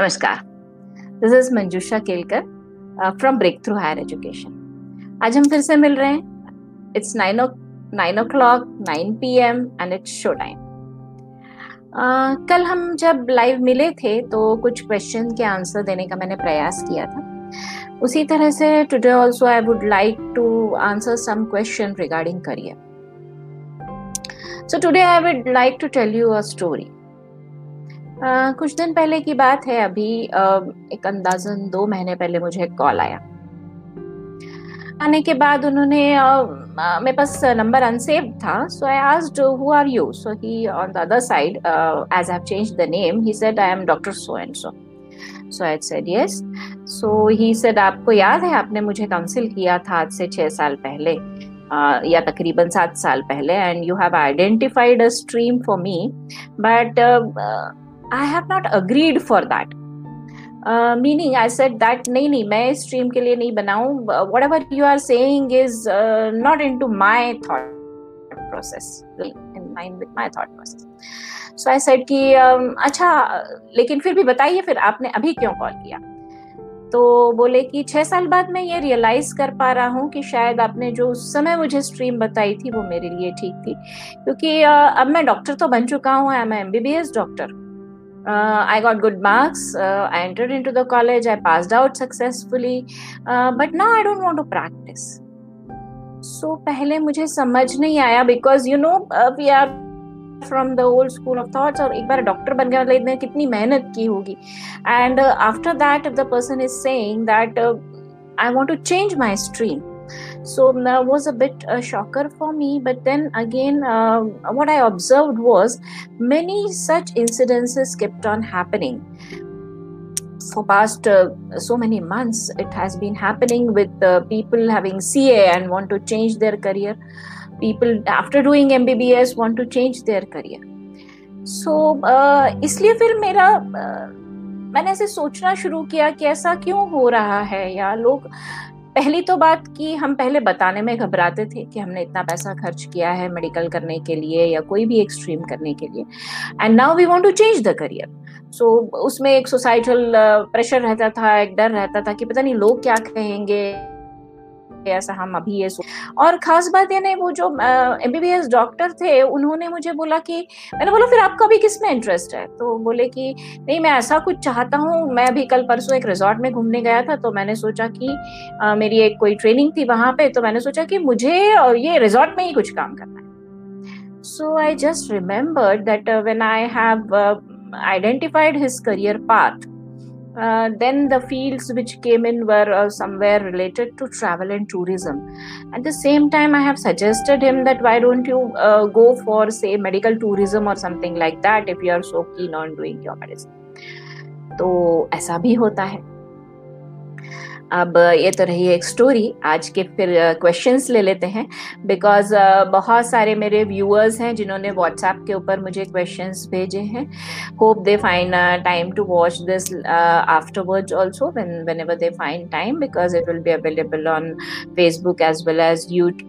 नमस्कार। This is Manjusha Kelkar from breakthrough higher education आज हम फिर से मिल रहे हैं। It's nine o nine o'clock nine P M and it's show time कल हम जब लाइव मिले थे तो कुछ क्वेश्चन के आंसर देने का मैंने प्रयास किया था। उसी तरह से today also I would like to answer some question regarding career so today I would like to tell you a story Uh, कुछ दिन पहले की बात है अभी uh, एक अंदाजन दो महीने पहले मुझे कॉल आया। आने के बाद उन्होंने मेरे पास नंबर अनसेव था so I asked who are you so he on the other side as I have changed the name he said I am doctor so and so so I said yes so he said आपको याद है आपने मुझे council किया था आज से छह साल पहले Uh, या तकरीबन सात साल पहले and you have identified a stream for me but I have not agreed for that meaning I said that नहीं नहीं मैं स्ट्रीम के लिए नहीं बनाऊँ. Whatever you are saying is not into my thought process in mind with my thought process so I said कि um, अच्छा लेकिन फिर भी बताइए फिर आपने अभी क्यों कॉल किया? तो बोले कि छह साल बाद मैं ये रियलाइज़ कर पा रहा हूँ कि शायद आपने जो उस समय मुझे स्ट्रीम बताई थी वो मेरे लिए ठीक थी. क्योंकि uh, अब मैं डॉक्टर तो बन चुका हूँ I am M B B S doctor uh, I got good marks. Uh, I entered into the college. I passed out successfully. Uh, but now I don't want to practice. So पहले मुझे समझ नहीं आया because you know uh, we are from the old school of thoughts और एक बार doctor बन गया मतलब कितनी मेहनत की होगी and uh, after that if the person is saying that uh, I want to change my stream so that was a bit a shocker for me but then again uh, what i observed was many such incidences kept on happening for past uh, so many months it has been happening with uh, people having ca and want to change their career people after doing mbbs want to change their career so uh, इसलिए फिर मेरा uh, मैंने ऐसे सोचना शुरू किया कि ऐसा क्यों हो रहा है या लोग पहली तो बात कि हम पहले बताने में घबराते थे कि हमने इतना पैसा खर्च किया है मेडिकल करने के लिए या कोई भी एक्सट्रीम करने के लिए। And now we want to change the career सो उसमें एक सोसाइटल प्रेशर रहता था, एक डर रहता था कि पता नहीं लोग क्या कहेंगे। ऐसा हम अभी ये और खास बात ये वो जो एमबीबीएस डॉक्टर थे उन्होंने मुझे बोला कि मैंने बोला फिर आपका भी किसमें इंटरेस्ट है? तो बोले कि नहीं मैं ऐसा कुछ चाहता हूँ मैं अभी कल परसों एक रिजॉर्ट में घूमने गया था तो मैंने सोचा कि आ, मेरी एक कोई ट्रेनिंग थी वहाँ पे तो मैंने सोचा कि मुझे ये रिजॉर्ट में ही कुछ काम करना है. So I just remember that when I have identified his career path Uh, then the fields which came in were uh, somewhere related to travel and tourism at the same time i have suggested him that why don't you uh, go for say medical tourism or something like that if you are so keen on doing your medicine तो ऐसा भी होता है अब ये तो रही एक स्टोरी आज के फिर क्वेश्चंस ले लेते हैं बिकॉज़ बहुत सारे मेरे व्यूअर्स हैं जिन्होंने व्हाट्सएप के ऊपर मुझे क्वेश्चंस भेजे हैं hope they fine time to watch this afterwards also whenever they fine time because it will be available on Facebook as well as YouTube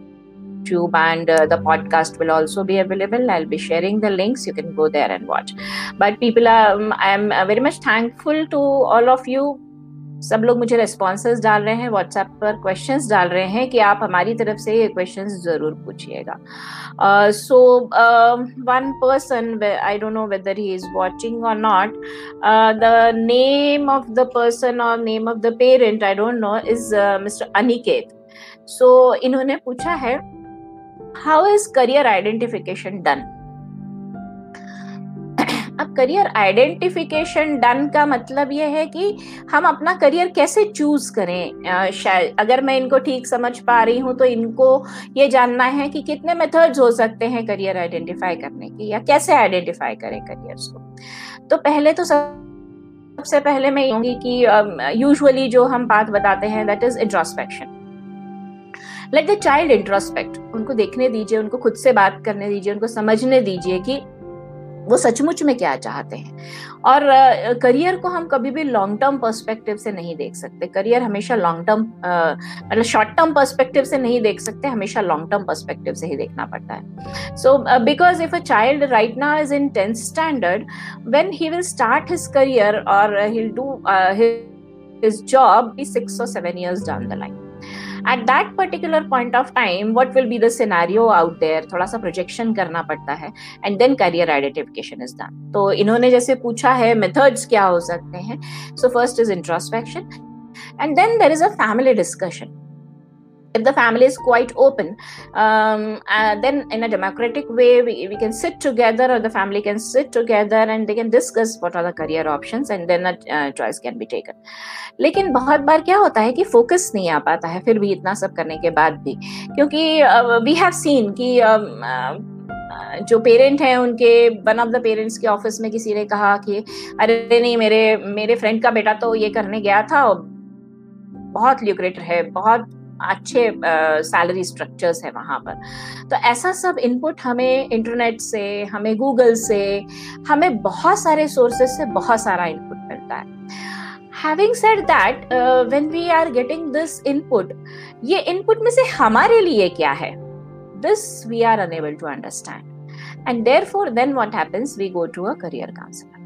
YouTube and uh, the podcast will also be available. I'll be sharing the links. You can go there and watch. But people, are, um, I'm very much thankful to all of you सब लोग मुझे responses डाल रहे हैं WhatsApp पर questions डाल रहे हैं कि आप हमारी तरफ़ से ये क्वेश्चंस ज़रूर पूछिएगा। So one person I don't know whether he is watching और not the name of the person और name of the parent I don't know is mister Aniket so इन्होंने पूछा है how is career identification done अब career identification done का मतलब ये है कि हम अपना करियर कैसे चूज़ करें? शायद अगर मैं इनको ठीक समझ पा रही हूँ तो इनको ये जानना है कि कितने मेथड्स हो सकते हैं करियर आइडेंटिफाई करने के, या कैसे आइडेंटिफाई करें करियर्स को? तो पहले तो सबसे पहले मैं कहूँगी कि यूजुअली जो हम बात बताते हैं that is introspection let the child introspect उनको देखने दीजिए, उनको खुद से बात करने दीजिए, उनको समझने दीजिए कि वो सचमुच में क्या चाहते हैं? और करियर को हम कभी भी लॉन्ग टर्म पर्सपेक्टिव से नहीं देख सकते। करियर हमेशा लॉन्ग टर्म मतलब शॉर्ट टर्म पर्सपेक्टिव से नहीं देख सकते, हमेशा लॉन्ग टर्म पर्सपेक्टिव से ही देखना पड़ता है। So because if a child right now is in tenth standard when he will start his career और he do job be six or seven years down the line at that particular point of time what will be the scenario out there थोड़ा सा projection करना पड़ता है and then career identification is done तो इन्होंने जैसे पूछा है मेथड्स क्या हो सकते हैं? So first is introspection and then there is a family discussion if the family is quite open um, uh, then in a democratic way we, we can sit together or the family can sit together and they can discuss what are the career options and then a uh, choice can be taken लेकिन बहुत बार क्या होता है कि focus नहीं आ पाता है फिर भी इतना सब करने के बाद भी क्योंकि वी हैव सीन कि um, uh, जो पेरेंट हैं उनके वन ऑफ़ द पेरेंट्स के ऑफ़िस में किसी ने कहा कि अरे नहीं मेरे मेरे फ्रेंड का बेटा तो ये करने गया था बहुत ल्यूक्रेटर है बहुत अच्छे सैलरी स्ट्रक्चर्स है वहाँ पर। तो ऐसा सब इनपुट हमें इंटरनेट से, हमें गूगल से, हमें बहुत सारे सोर्सेज से बहुत सारा इनपुट मिलता है। Having said that when we are getting this input ये इनपुट में से हमारे लिए क्या है? This we are enable to understand and therefore then what happens we go to a career counsellor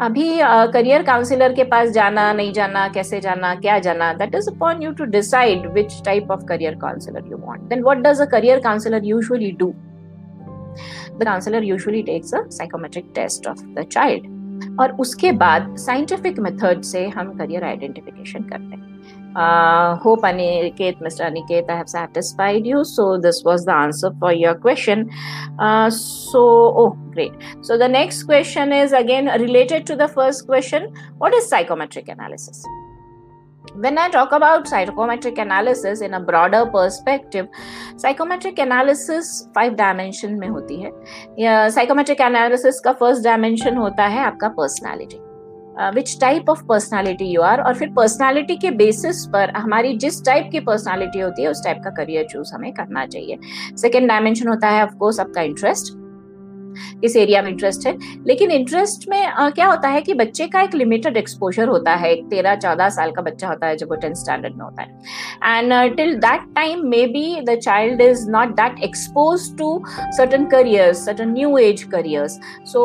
अभी करियर काउंसिलर के पास जाना, नहीं जाना, कैसे जाना, क्या जाना that is upon you to decide which type of career counsellor you want then what does a career counsellor usually do the counsellor usually takes a psychometric test of the child और उसके बाद scientific method से हम career identification करते हैं। Uh, hope Aniket, Mr. Aniket, I have satisfied you. So this was the answer for your question. Uh, so, oh, great. So the next question is again related to the first question. What is psychometric analysis? when I talk about psychometric analysis in a broader perspective, psychometric analysis five dimension में होती है psychometric analysis का first dimension होता है आपका personality which type of personality you are और फिर personality के बेसिस पर हमारी जिस टाइप की पर्सनैलिटी होती है, उस टाइप का करियर चूज़ हमें करना चाहिए। सेकेंड डायमेंशन होता है ऑफकोर्स आपका इंटरेस्ट इस एरिया में इंटरेस्ट है। लेकिन इंटरेस्ट में आ, क्या होता है कि बच्चे का एक लिमिटेड एक्सपोजर होता है। एक तेरह चौदह साल का बच्चा होता है जब वो टेंथ स्टैंडर्ड में होता है। And till that time maybe the child is not that expose to certain careers certain new age careers so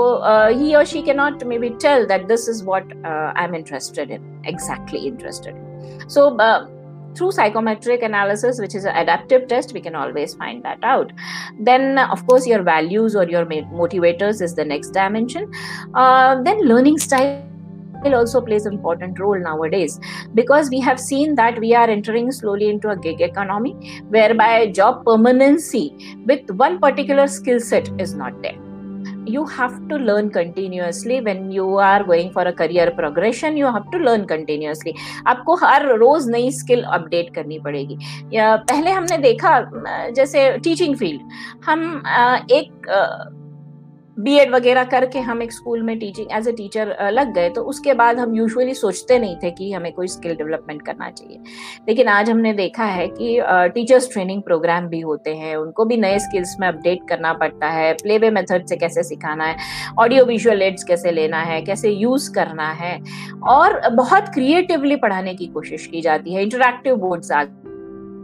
he और she cannot maybe tell that this is what I am interested in exactly interested so through psychometric analysis which is an adaptive test we can always find that out. Then of course your values or your motivators is the next dimension. Uh, then learning style also plays an important role nowadays because we have seen that we are entering slowly into a gig economy whereby job permanency with one particular skill set is not there you have to learn continuously when you are going for a career progression you have to learn continuously आपको हर रोज नई skill update करनी पड़ेगी या पहले हमने देखा जैसे teaching field हम एक बीएड वगैरह करके हम एक स्कूल में टीचिंग एज ए टीचर लग गए। तो उसके बाद हम यूजुअली सोचते नहीं थे कि हमें कोई स्किल डेवलपमेंट करना चाहिए। लेकिन आज हमने देखा है कि टीचर्स ट्रेनिंग प्रोग्राम भी होते हैं। उनको भी नए स्किल्स में अपडेट करना पड़ता है। प्ले वे मेथड से कैसे सिखाना है? ऑडियो विजुअल एड्स कैसे लेना है? कैसे यूज़ करना है? और बहुत क्रिएटिवली पढ़ाने की कोशिश की जाती है। इंटरेक्टिव बोर्ड्स आ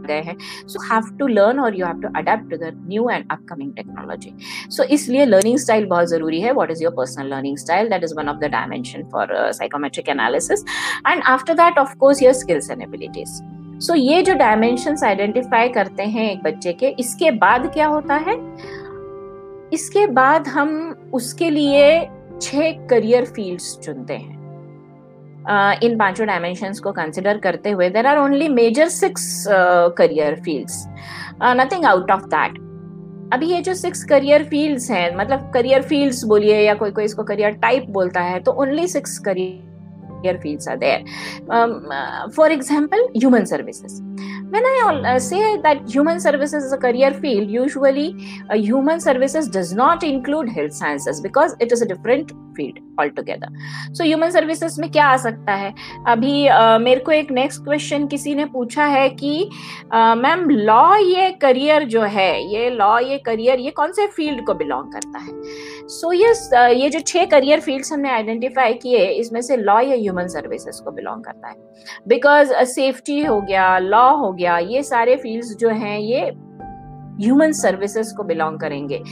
गए हैं। सो हैव टू लर्न और you have to adapt to the new and upcoming technology so इसलिए लर्निंग स्टाइल बहुत ज़रूरी है। What is your personal learning style that is one of the dimension for psychometric analysis and after that of course your skills and abilities so ये जो dimension identify करते हैं एक बच्चे के, इसके बाद क्या होता है? इसके बाद हम उसके लिए छह करियर फील्ड्स चुनते हैं। इन पाँचों डायमेंशंस को कंसिडर करते हुए there are only major six career fields nothing out of that अभी ये जो सिक्स करियर फील्ड्स हैं मतलब करियर फील्ड्स बोलिए या कोई कोई इसको करियर टाइप बोलता है तो only six career fields are there for example human services when i uh, say that human services is a career field usually uh, human services does not include health sciences because it is a different field all together so human services में क्या आ सकता है? अभी uh, मेरे को एक next question किसी ने पूछा है कि मैम लॉ ये करियर जो है ये लॉ ये करियर ये कौन से फ़ील्ड को बिलोंग करता है? So so, yes yes, uh, ये जो छह करियर फील्ड्स हमने आइडेंटिफाई किए इसमें से लॉ या ह्यूमन सर्विसेज़ को बिलोंग करता है। बिकॉज़ सेफ्टी uh, हो गया लॉ हो गया ये सारे फील्ड्स जो हैं ये ह्यूमन सर्विसेज़ को बिलोंग करेंगे।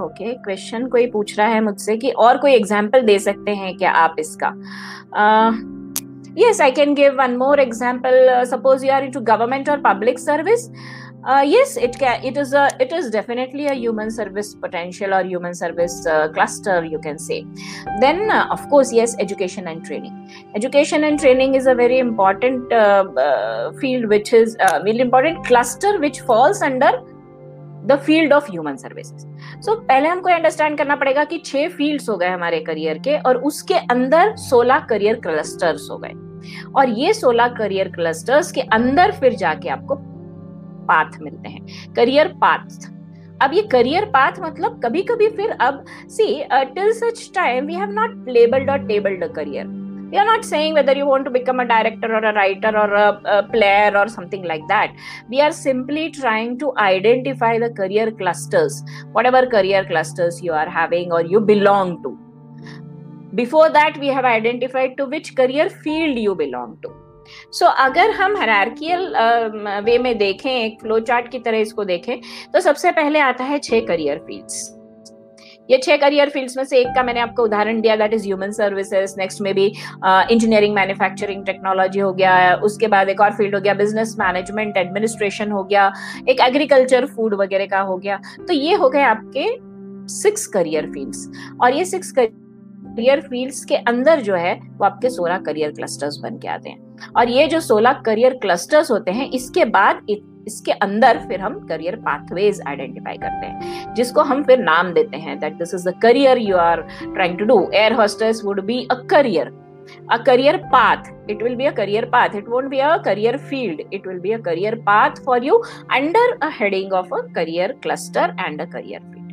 ओके क्वेश्चन कोई पूछ रहा है मुझसे कि और कोई एग्ज़ाम्पल दे सकते हैं क्या आप इसका? Yes I can give one more example suppose you are in government और public service yes it can it is it is definitely human service potential और human service cluster you can say then of course yes education and training education and training is a very important field which is very important cluster which falls under the field of human services so पहले हमको understand करना पड़ेगा कि छह fields हो गए हमारे career के और उसके अंदर सोलह करियर क्लस्टर्स हो गए। और ये सोलह करियर क्लस्टर्स के अंदर फिर जाके आपको पाथ मिलते हैं। करियर पाथ अब ये करियर पाथ मतलब कभी कभी फिर अब see till such time we have not labelled और tabled career we are not saying whether you want to become a director or a writer or a, a, player or something like that we are simply trying to identify the career clusters whatever career clusters you are having or you belong to before that we have identified to which career field you belong to so so, अगर हम हरारकियल वे में देखें एक flow chart की तरह इसको देखें तो सबसे पहले आता है छह करियर फील्ड्स ये छह करियर फील्ड्स में से एक का मैंने आपको उदाहरण दिया that is human services next में भी इंजीनियरिंग मैन्युफैक्चरिंग टेक्नोलॉजी हो गया, उसके बाद एक और फ़ील्ड हो गया बिज़नेस मैनेजमेंट एडमिनिस्ट्रेशन हो गया, एक एग्रीकल्चर फ़ूड वगैरह का हो गया। तो ये हो गए आपके सिक्स करियर फील्ड्स और ये सिक्स करियर फील्ड्स के अंदर जो है, वो आपके सोलह करियर क्लस्टर्स बन के आते हैं। और ये जो सोलह करियर क्लस्टर्स होते हैं, इसके बाद इसके अंदर फिर हम करियर पाथवेज आइडेंटिफाई करते हैं जिसको हम फिर नाम देते हैं that this is the career you are trying to do air hostess would be a career a career path it will be a career path it won't be a career field it will be a career path for you under a heading of a career cluster and a career field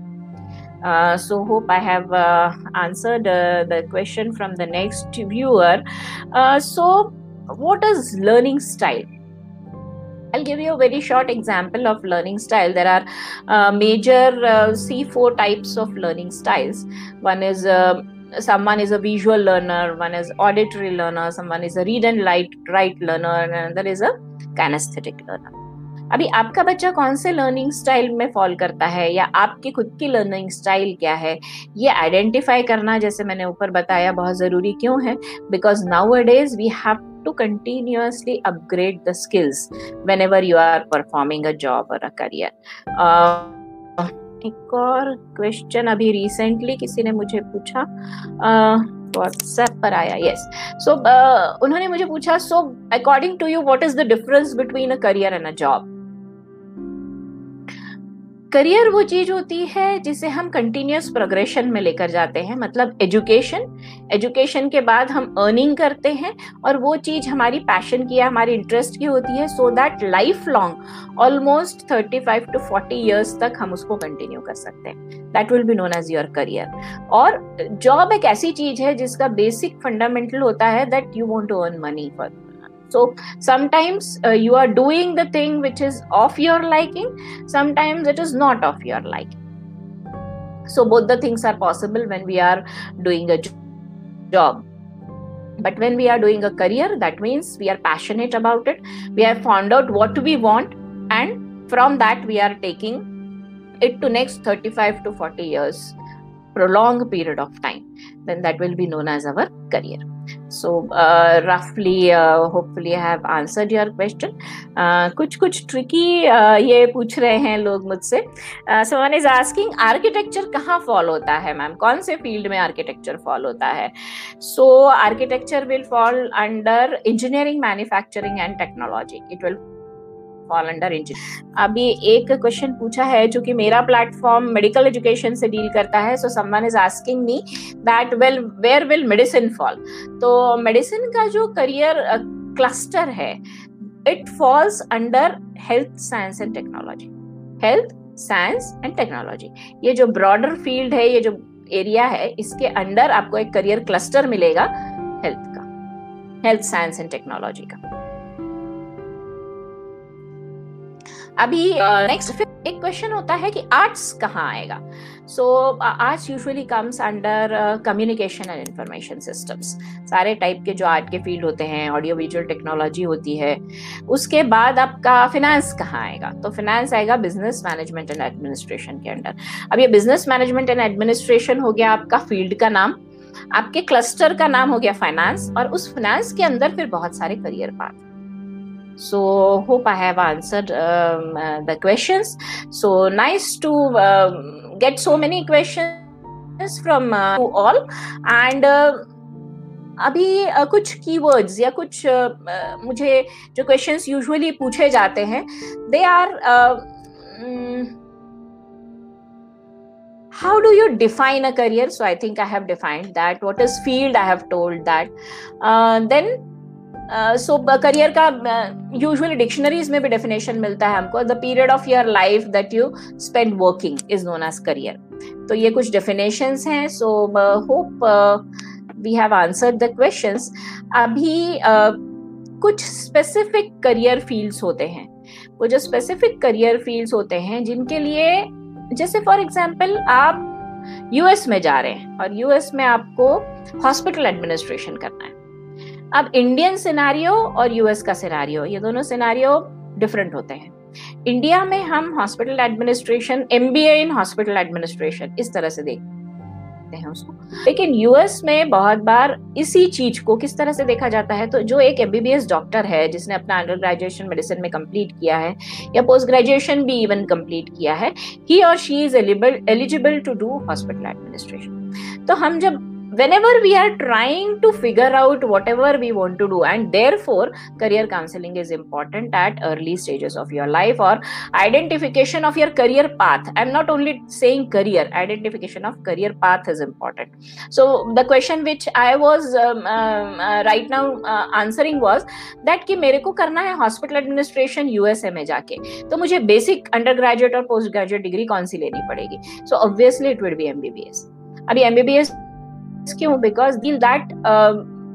uh, so hope i have uh, answered uh, the question from the next viewer uh, so what is learning style I'll give you a very short example of learning style. There are uh, major uh, C4 types of learning styles. One is uh, someone is a visual learner, one is auditory learner, someone is a read and write, write learner, and another is a kinesthetic learner. अभी आपका बच्चा कौन से learning style में fall करता है या आपकी खुद की लर्निंग स्टाइल क्या है ये आइडेंटिफाई करना जैसे मैंने ऊपर बताया बहुत ज़रूरी क्यों है because nowadays we have to continuously upgrade the skills whenever you are performing a job or a career. Uh, एक और क्वेश्चन अभी रिसेंटली किसी ने मुझे पूछा व्हाट्सएप uh, पर आया यस सो uh, उन्होंने मुझे पूछा so according to you what is the difference between a career and a job career वो चीज़ होती है जिसे हम कंटिन्यूस प्रोग्रेशन में लेकर जाते हैं मतलब एजुकेशन एजुकेशन के बाद हम अर्निंग करते हैं और वो चीज़ हमारी पैशन की या हमारी इंटरेस्ट की होती है so that lifelong almost thirty five to forty years तक हम उसको कंटिन्यू कर सकते हैं। That will be known as your career और जॉब एक ऐसी चीज़ है जिसका बेसिक फंडामेंटल होता है that you want to earn money for so sometimes uh, you are doing the thing which is of your liking sometimes it is not of your liking. So both the things are possible when we are doing a job. But when we are doing a career that means we are passionate about it. We have found out what we want and from that we are taking it to next 35 to 40 years prolonged period of time. Then that will be known as our career so roughly hopefully i have answered your question. Uh, कुछ कुछ tricky uh, ये पूछ रहे हैं लोग मुझसे। So is asking architecture कहाँ fall होता है मैम कौन से फ़ील्ड में आर्किटेक्चर फॉल होता है? So architecture will fall under engineering manufacturing and technology it will fall under engineer अभी एक क्वेश्चन पूछा है जो कि मेरा प्लेटफॉर्म मेडिकल एजुकेशन से डील करता है so someone is asking me that well where will medicine fall तो मेडिसिन का जो करियर क्लस्टर है it falls under health science and technology health science and technology ये जो ब्रॉडर फ़ील्ड है, ये जो एरिया है, इसके अंडर आपको एक करियर क्लस्टर मिलेगा हेल्थ का. हेल्थ साइंस एंड टेक्नोलॉजी का. अभी नेक्स्ट uh, एक क्वेश्चन होता है कि आर्ट्स कहाँ आएगा? So arts usually comes under communication and information systems सारे टाइप के जो आर्ट के फ़ील्ड होते हैं ऑडियो विजुअल टेक्नोलॉजी होती है उसके बाद आपका फिनेंस कहाँ आएगा? तो फिनेंस आएगा बिज़नेस मैनेजमेंट एंड एडमिनिस्ट्रेशन के अंडर। अब ये बिज़नेस मैनेजमेंट एंड एडमिनिस्ट्रेशन हो गया आपका फ़ील्ड का नाम आपके क्लस्टर का नाम हो गया फाइनेंस और उस फाइनेंस के अंदर फिर बहुत सारे career path So hope I have answered um, uh, the questions. So nice to um, get so many questions from uh, all and uh, अभी uh, कुछ कीवर्ड्स या कुछ uh, uh, मुझे जो क्वेश्चंस यूजुअली पूछे जाते हैं they are do you define a career so i think i have defined that what is field i have told that uh, then so career का usually dictionaries में भी definition मिलता है हमको the period of your life that you spend working is known as career तो ये कुछ definitions हैं। So hope we have answered the questions अभी uh, कुछ स्पेसिफिक करियर फील्ड्स होते हैं। वो जो स्पेसिफिक करियर फील्ड्स होते हैं जिनके लिए जैसे फॉर एग्जांपल आप यूएस में जा रहे हैं और यूएस में आपको हॉस्पिटल एडमिनिस्ट्रेशन करना है। अब इंडियन सिनारियो और यूएस का सिनारियो ये दोनों सिनारियो डिफरेंट होते हैं। इंडिया में हम hospital administration MBA in hospital administration इस तरह से देखते हैं उसको। लेकिन यूएस में बहुत बार इसी चीज़ को किस तरह से देखा जाता है तो जो एक एमबीबीएस डॉक्टर है, जिसने अपना अंडर ग्रेजुएशन मेडिसिन में कंप्लीट किया है, या पोस्ट ग्रेजुएशन भी इवन कंप्लीट किया है ही और she is eligible to do hospital administration तो हम जब whenever we are trying to figure out whatever we want to do and therefore career counseling is important at early stages of your life or identification of your career path i'm not only saying career identification of career path is important so the question which i was um, um, uh, right now uh, answering was that कि मेरे को करना है hospital administration USA में जाके तो मुझे basic under graduate और पोस्ट ग्रेजुएट डिग्री कौन सी लेनी पड़ेगी so obviously it will be MBBS अभी एमबीबीएस क्यों? बिकॉज़ दिल दैट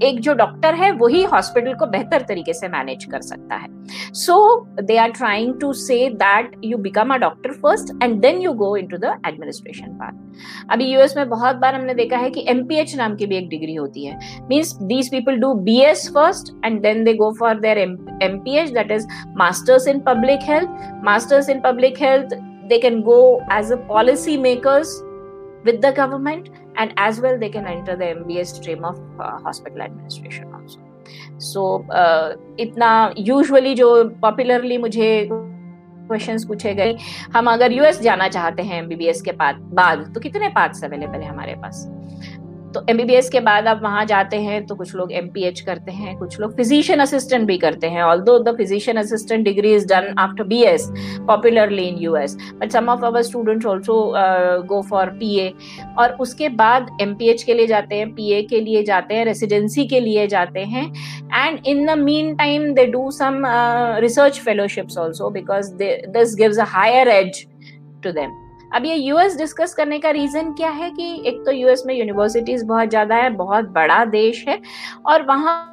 एक जो डॉक्टर है, वही हॉस्पिटल को बेहतर तरीके से मैनेज कर सकता है। So they are trying to say that you become a doctor first and then you go in to the administration part अभी यूएस में बहुत बार हमने देखा है कि एमपीएच नाम की भी एक डिग्री होती है। Means these people do B S first and then they go for their MPH that is masters in public health masters in public health they can go as a policy makers with the government. And as well they can enter the MBA stream of uh, hospital administration also. So uh, इतना usually जो popularly मुझे questions पूछे गए हम अगर US जाना चाहते हैं एमबीबीएस के बाद तो कितने paths अवेलेबल है हमारे पास तो एमबीबीएस के बाद आप वहाँ जाते हैं तो कुछ लोग एमपीएच करते हैं, कुछ लोग फिजिशियन असिस्टेंट भी करते हैं although the physician assistant degree is done after B S popularly in U S but some of our also go for P A और उसके बाद एमपीएच के लिए जाते हैं पीए के लिए जाते हैं रेसिडेंसी के लिए जाते हैं and in the meantime they do some research fellowships also because this gives a higher edge to them अब ये यूएस डिस्कस करने का रीजन क्या है कि एक तो यूएस में यूनिवर्सिटीज बहुत ज़्यादा है, बहुत बड़ा देश है, और वहाँ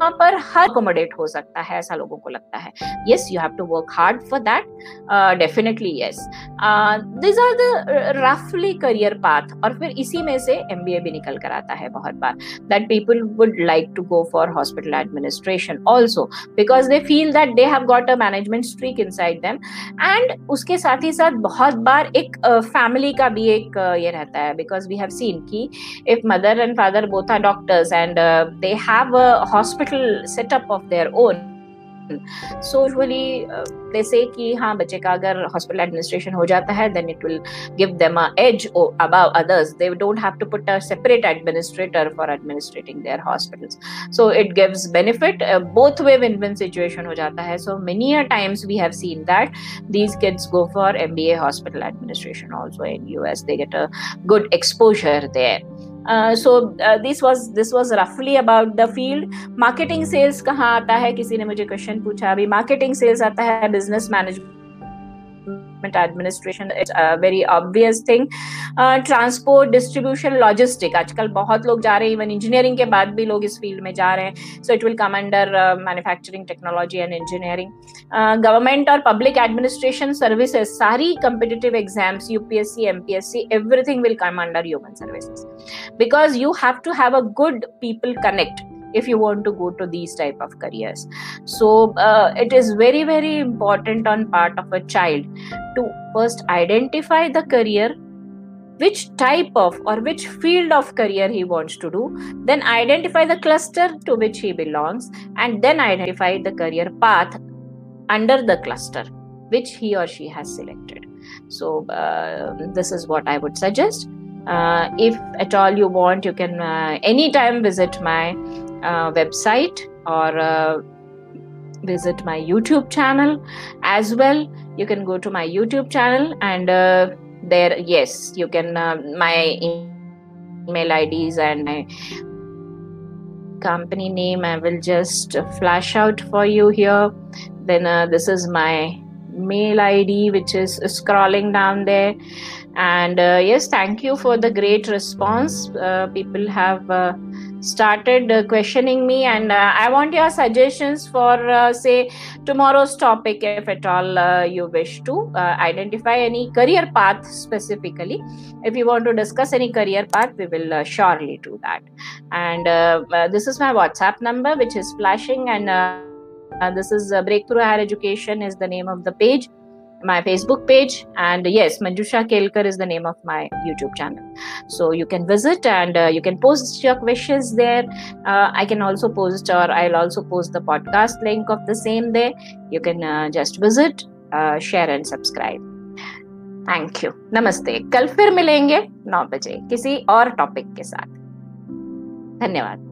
वहाँ पर हर अकोमोडेट हो सकता है ऐसा लोगों को लगता है। Yes you have to work hard for that definitely yes this are the रफली करियर पाथ और फिर इसी में से एमबीए भी निकल कर आता है बहुत बार। That people would like to go for hospital administration also because they feel that they have got a management streak inside them and उसके साथ ही साथ बहुत बार एक फैमिली uh, का भी एक uh, ये रहता है बिकॉज़ वी हैव सीन की if mother and father both are doctors and they have hospital little setup of their own. So usually they say कि हाँ बच्चे का अगर हॉस्पिटल एडमिनिस्ट्रेशन हो जाता है then it will give them a edge above others they don't have to put a separate administrator for administrating their hospitals so it gives benefit both way win win situation हो जाता है so many a times we have seen that these kids go for MBA hospital administration also in US they get a good so this was this was रफली about the field marketing sales कहाँ आता है? किसी ने मुझे question पूछा। अभी marketing sales आता है business management development administration is a very obvious transport distribution logistic आजकल बहुत लोग जा रहे हैं इवन इंजीनियरिंग के बाद भी लोग इस फ़ील्ड में जा रहे हैं। So it will come under manufacturing technology and engineering government और पब्लिक एडमिनिस्ट्रेशन सर्विसेज़ सारी competitive exams UPSC MPSC everything will come under human services because you have to have a good people connect if you want to go to these type of careers. So uh, it is very very important on part of a child to first identify the career which type of or which field of career he wants to do then identify the cluster to which he belongs and then identify the career path under the cluster which he or she has selected. So uh, this is what i would suggest. Uh, if at all you want you can uh, anytime visit my uh, website or uh, visit my youtube channel as well. You can go to my youtube channel and uh, there yes you can my email ids and my company name i will just flash out for you here. Then this is my mail id which is scrolling down there. And uh, yes thank you for the great response. Uh, people have uh, started uh, questioning me and uh, i want your suggestions for uh, say tomorrow's topic if at all you wish to identify any career path specifically. If you want to discuss any career path we will surely do that. And this is my whatsapp number which is flashing and uh, this is uh, Breakthrough Higher Education is the name of the page, my Facebook page, and yes, Manjusha Kelkar is the name of my YouTube channel. So you can visit and uh, you can post your questions there. Uh, I can also post, or I'll also post the podcast link of the same there. You can uh, just visit, uh, share, and subscribe. Thank you नमस्ते कल फिर मिलेंगे नौ बजे किसी और topic के साथ धन्यवाद